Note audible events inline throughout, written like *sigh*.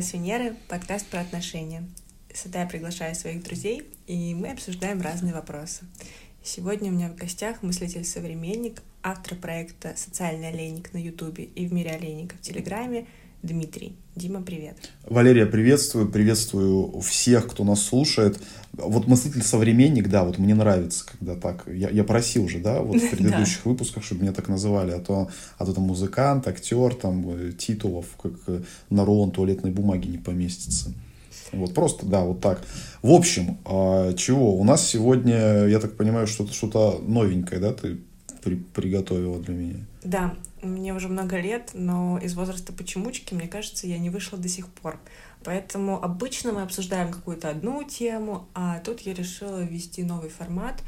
Лера Свиньера, подкаст про отношения. Сюда я приглашаю своих друзей, и мы обсуждаем разные вопросы. Сегодня у меня в гостях мыслитель-современник, автор проекта «Социальный олейник» на Ютубе и в мире олейника в Телеграме Дмитрий. Дима, привет. Валерия, приветствую, приветствую всех, кто нас слушает. Вот мыслитель-современник, да, вот мне нравится, когда так. Я, я просил уже, да, вот в *laughs* предыдущих выпусках, чтобы меня так называли, а то, а то там музыкант, актер, там э, титулов, как э, на рулон туалетной бумаги не поместится. Вот просто, да, вот так. В общем, а, чего? У нас сегодня, я так понимаю, что-то что новенькое, да, ты при, приготовила для меня? Да, мне уже много лет, но из возраста почемучки, мне кажется, я не вышла до сих пор. Поэтому обычно мы обсуждаем какую-то одну тему, а тут я решила ввести новый формат,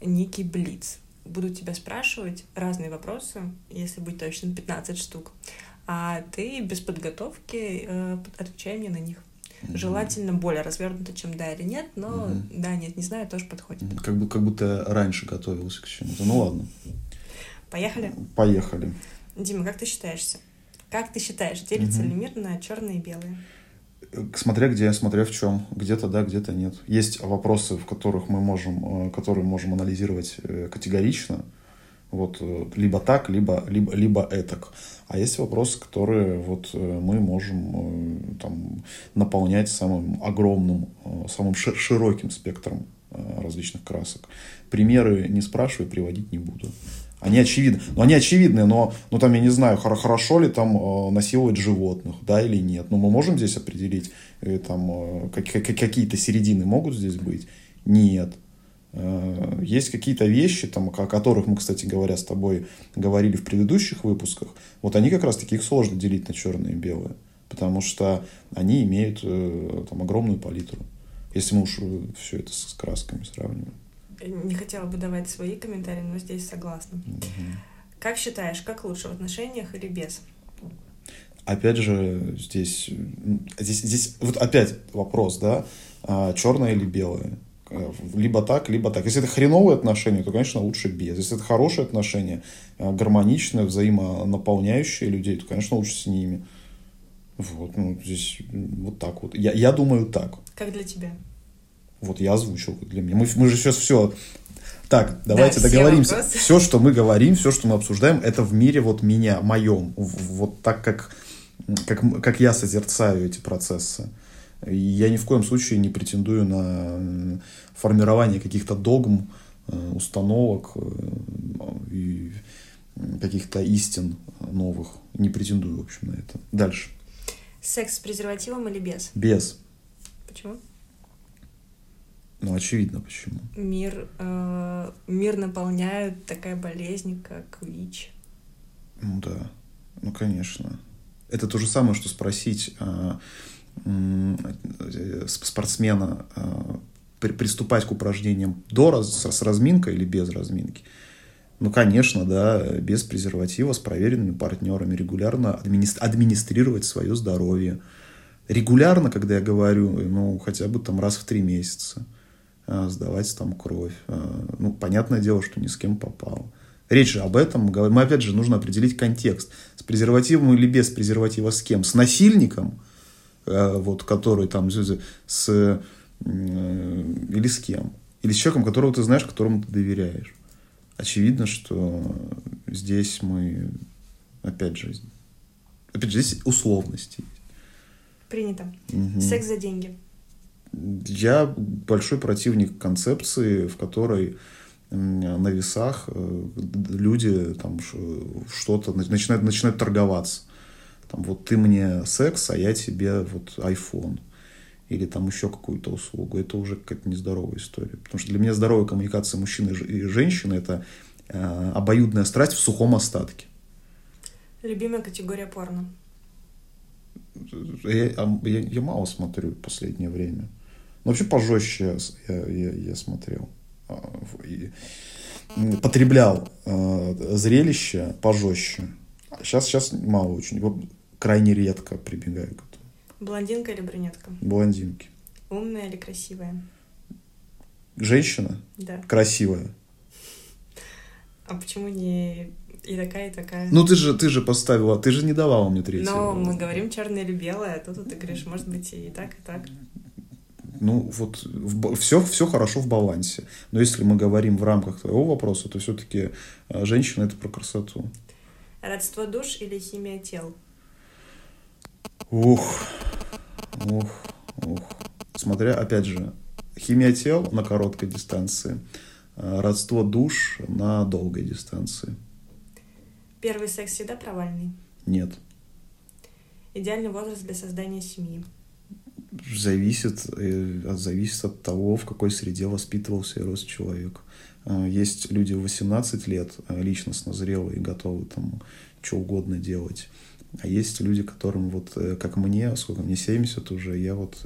некий блиц. Буду тебя спрашивать разные вопросы, если быть точным, 15 штук. А ты без подготовки э, отвечай мне на них. Mm-hmm. Желательно более развернуто, чем да или нет, но mm-hmm. да, нет, не знаю, тоже подходит. Как, бы, как будто раньше готовился к чему-то. Ну ладно. Поехали? Поехали. Дима, как ты считаешься? Как ты считаешь, делится угу. ли мир на черные и белые? Смотря где, смотря в чем. Где-то да, где-то нет. Есть вопросы, в которых мы можем, э, которые можем анализировать э, категорично. Вот э, либо так, либо, либо, либо этак. А есть вопросы, которые вот мы можем там, наполнять самым огромным, самым широким спектром различных красок. Примеры не спрашивай, приводить не буду. Они очевидны. Ну, они очевидны, но, ну, там, я не знаю, хорошо ли там э, насиловать животных, да, или нет. Но мы можем здесь определить, э, там, э, как, как, какие-то середины могут здесь быть? Нет. Есть какие-то вещи, там, о которых мы, кстати говоря, с тобой говорили в предыдущих выпусках. Вот они как раз-таки их сложно делить на черные и белые. Потому что они имеют там огромную палитру. Если мы уж все это с красками сравниваем не хотела бы давать свои комментарии, но здесь согласна. Угу. Как считаешь, как лучше в отношениях или без? Опять же, здесь, здесь, здесь вот опять вопрос, да, а, черное или белое? Либо так, либо так. Если это хреновые отношения, то, конечно, лучше без. Если это хорошие отношения, а, гармоничные, взаимонаполняющие людей, то, конечно, лучше с ними. Вот, ну, здесь вот так вот. Я, я думаю так. Как для тебя? Вот я озвучил для меня. Мы, мы же сейчас все так, давайте да, договоримся. Все, все, что мы говорим, все, что мы обсуждаем, это в мире вот меня, моем. Вот так, как, как, как я созерцаю эти процессы. я ни в коем случае не претендую на формирование каких-то догм, э, установок э, и каких-то истин новых. Не претендую, в общем, на это. Дальше. Секс с презервативом или без? Без. Почему? Ну, очевидно, почему. Мир, э, мир наполняет такая болезнь, как ВИЧ. Ну да, ну конечно. Это то же самое, что спросить э, э, спортсмена э, приступать к упражнениям до раз, с разминкой или без разминки. Ну, конечно, да, без презерватива, с проверенными партнерами, регулярно администрировать свое здоровье. Регулярно, когда я говорю, ну, хотя бы там раз в три месяца. А, сдавать там кровь. А, ну, понятное дело, что ни с кем попал. Речь же об этом. Мы, опять же, нужно определить контекст. С презервативом или без презерватива с кем? С насильником, а, вот, который там с, э, или с кем? Или с человеком, которого ты знаешь, которому ты доверяешь. Очевидно, что здесь мы, опять же, опять же, здесь условности. Принято. Угу. Секс за деньги. Я большой противник концепции, в которой на весах э, люди там что-то начинают, начинают торговаться. Там, вот ты мне секс, а я тебе вот iPhone. Или там еще какую-то услугу. Это уже какая-то нездоровая история. Потому что для меня здоровая коммуникация мужчины и женщины – это э, обоюдная страсть в сухом остатке. Любимая категория порно? Я, я, я мало смотрю в последнее время. Но вообще пожестче я, я, я смотрел. А, и потреблял э, зрелище пожестче. Сейчас, сейчас мало очень. Крайне редко прибегаю к этому. Блондинка или брюнетка? Блондинки. Умная или красивая? Женщина? Да. Красивая. А почему не и такая, и такая? Ну ты же, ты же поставила, ты же не давала мне третьего. Но мы говорим черное или белое, а тут ты говоришь, может быть и так, и так. Ну вот все, все хорошо в балансе. Но если мы говорим в рамках твоего вопроса, то все-таки женщина это про красоту. Родство душ или химия тел? Ух, ух, ух. Смотря, опять же, химия тел на короткой дистанции, родство душ на долгой дистанции. Первый секс всегда провальный? Нет. Идеальный возраст для создания семьи? Зависит, э, зависит от того, в какой среде воспитывался и рос человек. Э, есть люди в 18 лет, э, личностно зрелые, готовы там что угодно делать. А есть люди, которым вот, как мне, сколько мне, 70 уже, я вот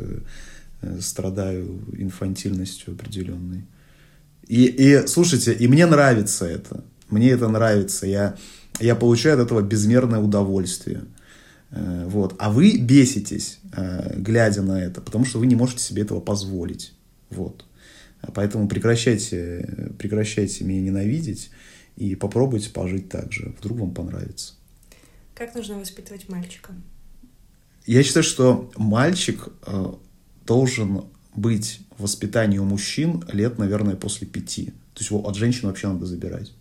страдаю инфантильностью определенной. И, и слушайте, и мне нравится это. Мне это нравится. Я я получаю от этого безмерное удовольствие. Э, вот. А вы беситесь, э, глядя на это, потому что вы не можете себе этого позволить. Вот. Поэтому прекращайте, прекращайте меня ненавидеть и попробуйте пожить так же. Вдруг вам понравится. Как нужно воспитывать мальчика? Я считаю, что мальчик э, должен быть в воспитании у мужчин лет, наверное, после пяти. То есть его от женщин вообще надо забирать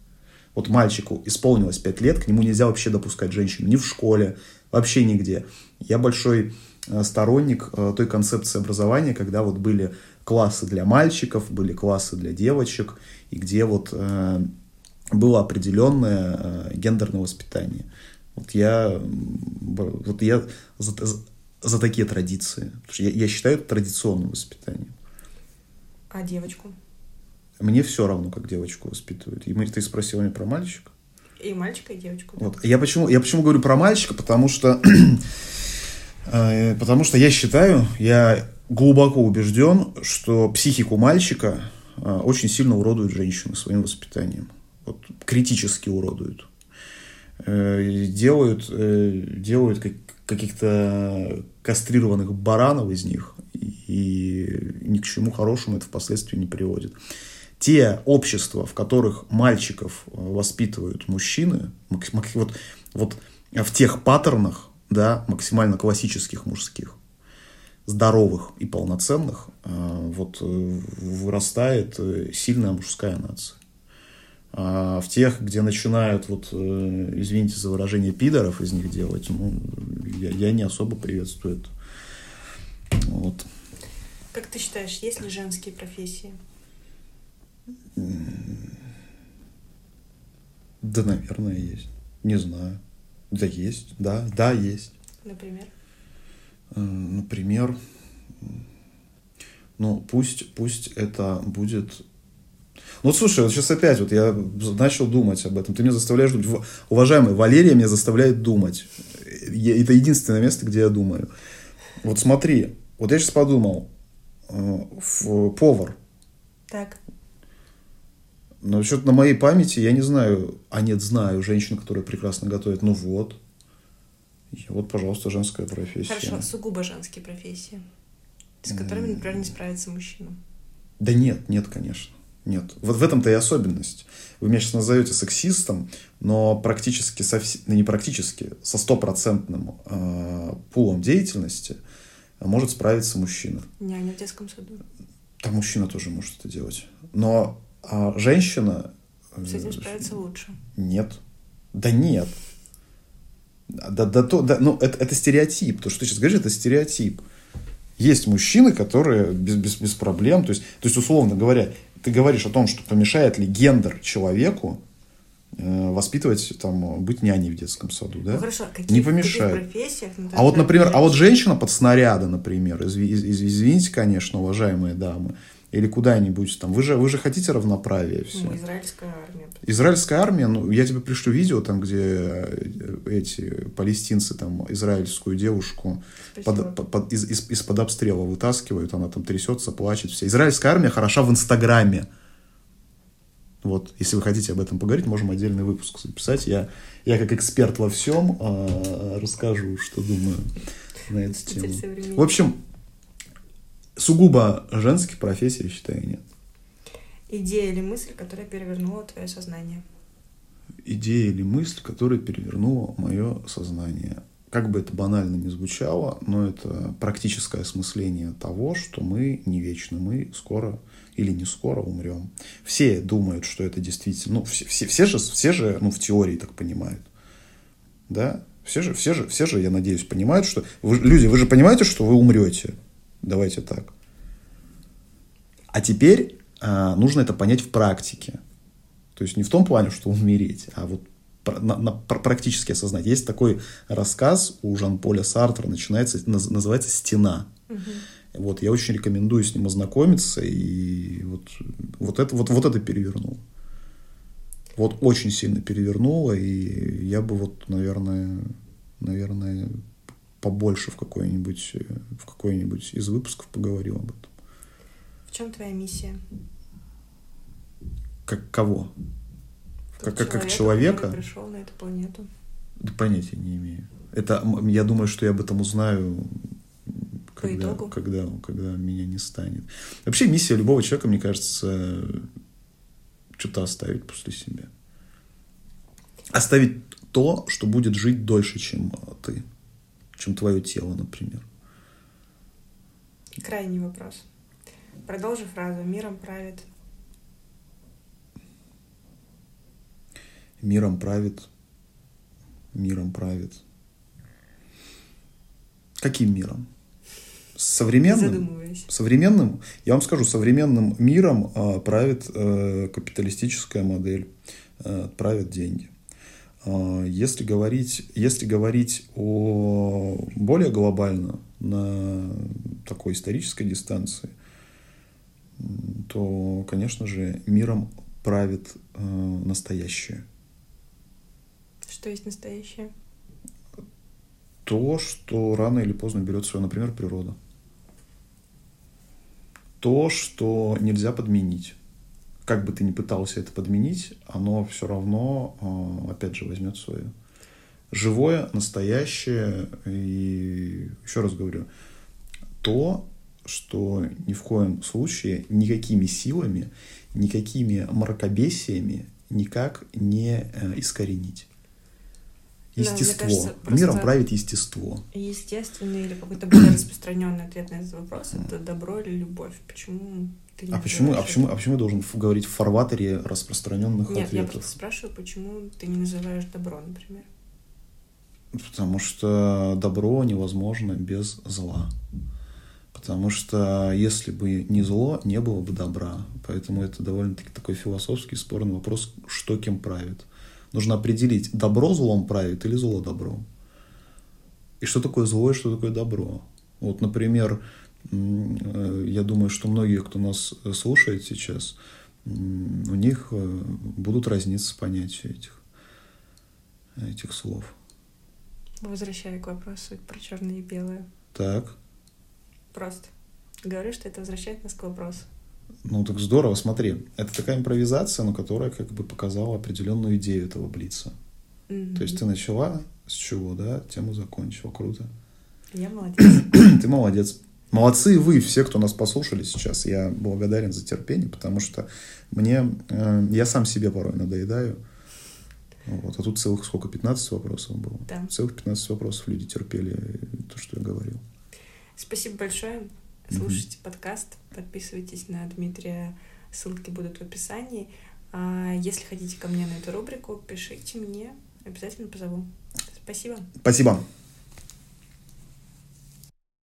вот мальчику исполнилось 5 лет, к нему нельзя вообще допускать женщину ни в школе, вообще нигде. Я большой э, сторонник э, той концепции образования, когда вот были классы для мальчиков, были классы для девочек, и где вот э, было определенное гендерное воспитание. Вот я, вот я за, за такие традиции. Я, я считаю это традиционным воспитанием. А девочку? Мне все равно, как девочку воспитывают. И мы, ты спросила меня про мальчика. И мальчика, и девочку. Да. Вот. Я, почему, я почему говорю про мальчика? Потому что, *clears throat* э, потому что я считаю, я глубоко убежден, что психику мальчика э, очень сильно уродуют женщины своим воспитанием. Вот, критически уродуют. Э, делают, делают каких-то кастрированных баранов из них, и ни к чему хорошему это впоследствии не приводит те общества, в которых мальчиков э, воспитывают мужчины, вот, вот в тех паттернах, да, максимально классических мужских, здоровых и полноценных, э, вот э, вырастает сильная мужская нация. А в тех, где начинают, вот, извините за выражение, пидоров из них делать, ну, я, я не особо приветствую это. Вот. Как ты считаешь, есть ли женские профессии? Да, наверное, есть. Не знаю. Да, есть. Да, да, есть. Например? Э, например, ну, пусть, пусть это будет... Ну, слушай, вот сейчас опять вот я начал думать об этом. Ты меня заставляешь думать. Уважаемый, Валерия меня заставляет думать. Это единственное место, где я думаю. Вот смотри, вот я сейчас подумал. Э, повар. Так. Но что-то на моей памяти, я не знаю, а нет, знаю женщин, которые прекрасно готовят. Ну вот. И вот, пожалуйста, женская профессия. Хорошо, сугубо женские профессии, с которыми, например, не справится мужчина. Да нет, нет, конечно. Нет. Вот в этом-то и особенность. Вы меня сейчас назовете сексистом, но практически, со ну, не практически, со стопроцентным э, пулом деятельности может справиться мужчина. Няня в детском саду. Там мужчина тоже может это делать. Но а женщина... С этим справиться лучше. Нет. Да нет. Да, да, то, да, ну, это, это стереотип. То, что ты сейчас говоришь, это стереотип. Есть мужчины, которые без, без, без проблем, то есть, то есть, условно говоря, ты говоришь о том, что помешает ли гендер человеку э, воспитывать, там, быть няней в детском саду, да? Ну хорошо, а какие, не помешает. профессиях? Ну, а вот, например, а вот женщина под снаряда, например, извините, конечно, уважаемые дамы, или куда-нибудь там. Вы же, вы же хотите равноправия все. Ну, израильская армия. Израильская армия, ну, я тебе пришлю видео, там, где э, эти палестинцы, там, израильскую девушку под, под, под, из, из, из-под обстрела вытаскивают, она там трясется, плачет, все. Израильская армия хороша в Инстаграме. Вот, если вы хотите об этом поговорить, можем отдельный выпуск записать. Я, я как эксперт во всем э, расскажу, что думаю на эту тему. В общем, сугубо женских профессий, считаю, нет. Идея или мысль, которая перевернула твое сознание? идея или мысль, которая перевернула мое сознание. Как бы это банально не звучало, но это практическое осмысление того, что мы не вечны, мы скоро или не скоро умрем. Все думают, что это действительно, ну, все, все, все же, все же, ну, в теории так понимают, да, все же, все же, все же, я надеюсь, понимают, что вы, люди, вы же понимаете, что вы умрете, давайте так. А теперь а, нужно это понять в практике. То есть не в том плане, что умереть, а вот на, на, практически осознать. Есть такой рассказ у Жан-Поля Сартра, начинается, называется «Стена». Угу. Вот, я очень рекомендую с ним ознакомиться, и вот, вот, это, вот, вот это перевернул. Вот очень сильно перевернуло, и я бы вот, наверное, наверное, побольше в какой-нибудь в какой-нибудь из выпусков поговорил об этом. В чем твоя миссия? Как кого? Как, как, как человека? пришел на эту планету. Да понятия не имею. Это, я думаю, что я об этом узнаю, когда, когда, когда меня не станет. Вообще миссия любого человека, мне кажется, что-то оставить после себя. Оставить то, что будет жить дольше, чем ты, чем твое тело, например. Крайний вопрос. Продолжи фразу «Миром правит». Миром правит. Миром правит. Каким миром? Современным? Современным? Я вам скажу, современным миром э, правит э, капиталистическая модель, э, правят деньги. Э, если говорить, если говорить о более глобально, на такой исторической дистанции, то, конечно же, миром правит э, настоящее. Что есть настоящее? То, что рано или поздно берет свое, например, природа. То, что нельзя подменить. Как бы ты ни пытался это подменить, оно все равно, э, опять же, возьмет свое. Живое, настоящее, и еще раз говорю, то, что ни в коем случае никакими силами, никакими мракобесиями никак не э, искоренить. Естество. Да, кажется, Миром правит естество. Естественный или какой-то более распространенный ответ на этот вопрос это добро или любовь. Почему ты а почему, а почему, а почему я должен говорить в фарватере распространенных Нет, ответов? Нет, я просто спрашиваю, почему ты не называешь добро, например? Потому что добро невозможно без зла. Потому что если бы не зло, не было бы добра. Поэтому это довольно-таки такой философский спорный вопрос, что кем правит. Нужно определить, добро злом правит или зло добром. И что такое зло и что такое добро. Вот, например, я думаю, что многие, кто нас слушает сейчас, у них э, будут разниться понятия этих, этих слов. Возвращая к вопросу про черное и белое. Так. Просто. Говорю, что это возвращает нас к вопросу. Ну так здорово, смотри. Это такая импровизация, но которая как бы показала определенную идею этого блица. Mm-hmm. То есть ты начала с чего, да, тему закончила. Круто. Я молодец. ты молодец. Молодцы вы, все, кто нас послушали сейчас. Я благодарен за терпение, потому что мне... Э, я сам себе порой надоедаю. Вот. А тут целых сколько, 15 вопросов было? Да. Целых 15 вопросов люди терпели то, что я говорил. Спасибо большое. Слушайте mm-hmm. подкаст, подписывайтесь на Дмитрия, ссылки будут в описании. А если хотите ко мне на эту рубрику, пишите мне, обязательно позову. Спасибо. Спасибо.